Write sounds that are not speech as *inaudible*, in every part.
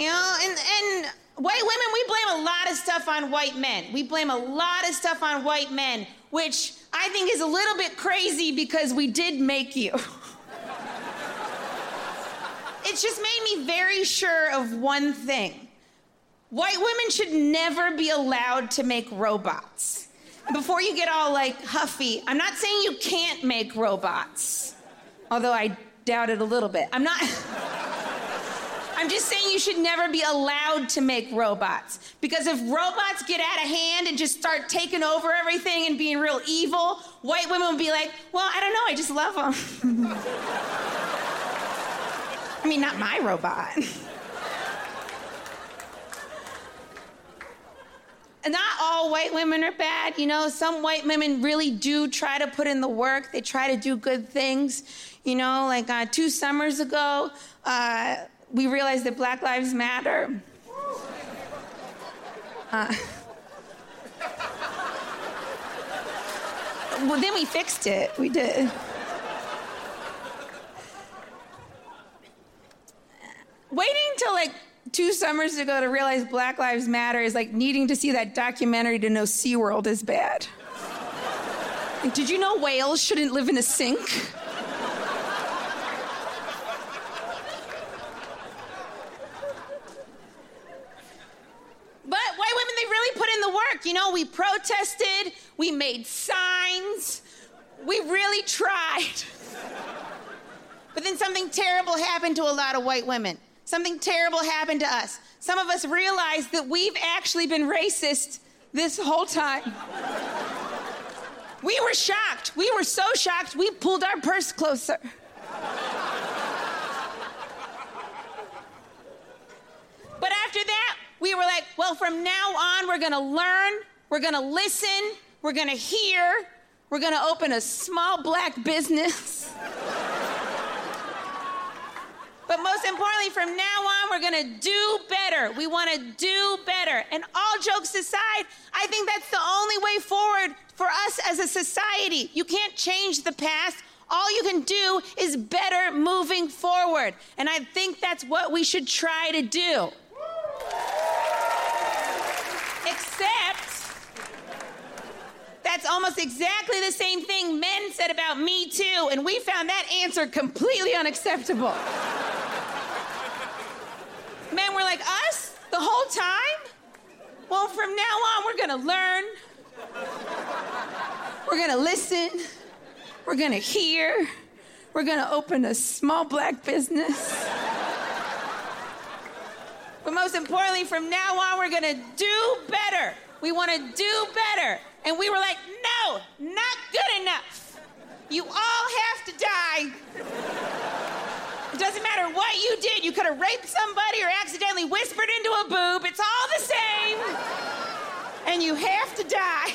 You know, and, and white women, we blame a lot of stuff on white men. We blame a lot of stuff on white men, which I think is a little bit crazy because we did make you. *laughs* it's just made me very sure of one thing. White women should never be allowed to make robots. Before you get all like huffy, I'm not saying you can't make robots, although I doubt it a little bit. I'm not. *laughs* I'm just saying you should never be allowed to make robots. Because if robots get out of hand and just start taking over everything and being real evil, white women will be like, well, I don't know, I just love them. *laughs* I mean, not my robot. *laughs* And not all white women are bad. You know, some white women really do try to put in the work. They try to do good things. You know, like uh, two summers ago, uh, we realized that Black Lives Matter. Uh, well, then we fixed it. We did. Waiting until like two summers ago to realize Black Lives Matter is like needing to see that documentary to know SeaWorld is bad. Did you know whales shouldn't live in a sink? But white women, they really put in the work. You know, we protested, we made signs, we really tried. *laughs* But then something terrible happened to a lot of white women. Something terrible happened to us. Some of us realized that we've actually been racist this whole time. We were shocked. We were so shocked, we pulled our purse closer. But after that, we were like, well, from now on, we're gonna learn, we're gonna listen, we're gonna hear, we're gonna open a small black business. But most importantly, from now on, we're gonna do better. We wanna do better. And all jokes aside, I think that's the only way forward for us as a society. You can't change the past. All you can do is better moving forward. And I think that's what we should try to do. That's almost exactly the same thing men said about Me Too, and we found that answer completely unacceptable. *laughs* Men were like, us? The whole time? Well, from now on, we're gonna learn. We're gonna listen. We're gonna hear. We're gonna open a small black business. But most importantly, from now on, we're gonna do better. We wanna do better. And we were like, no, not good enough. You all have to die. It doesn't matter what you did. You could have raped somebody or accidentally whispered into a boob. It's all the same. And you have to die.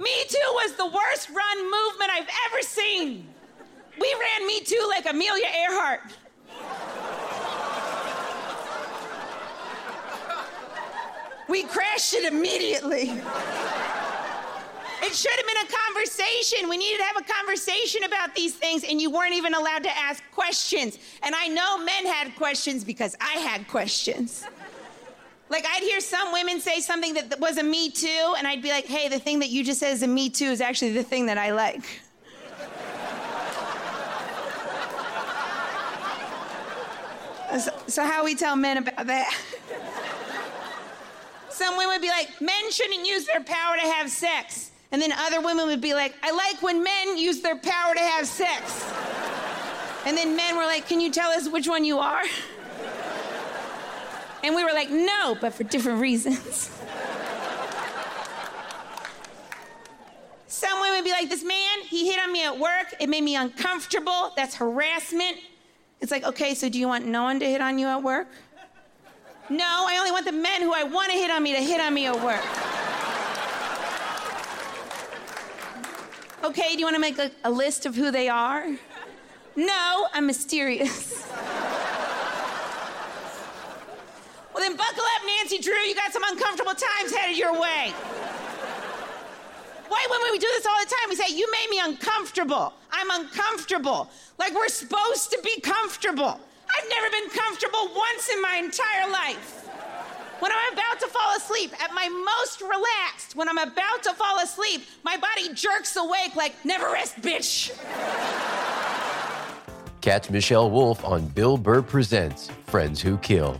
Me Too was the worst run movement I've ever seen. We ran Me Too like Amelia Earhart. We crashed it immediately. It should have been a conversation. We needed to have a conversation about these things, and you weren't even allowed to ask questions. And I know men had questions because I had questions. Like, I'd hear some women say something that was a me too, and I'd be like, hey, the thing that you just said is a me too is actually the thing that I like. so, so, how we tell men about that? Some women would be like, men shouldn't use their power to have sex. And then other women would be like, I like when men use their power to have sex. And then men were like, Can you tell us which one you are? And we were like, No, but for different reasons. Some women would be like, This man, he hit on me at work. It made me uncomfortable. That's harassment. It's like, Okay, so do you want no one to hit on you at work? No, I only want the men who I want to hit on me to hit on me at work. Okay, do you want to make a, a list of who they are? No, I'm mysterious. well, then buckle up, Nancy Drew. You got some uncomfortable times headed your way. White women, we do this all the time. We say, You made me uncomfortable. I'm uncomfortable. Like we're supposed to be comfortable. I've never been comfortable once in my entire life. When I'm about to fall asleep, at my most relaxed, when I'm about to fall asleep, my body jerks awake like, never rest, bitch. Catch Michelle Wolf on Bill Burr Presents Friends Who Kill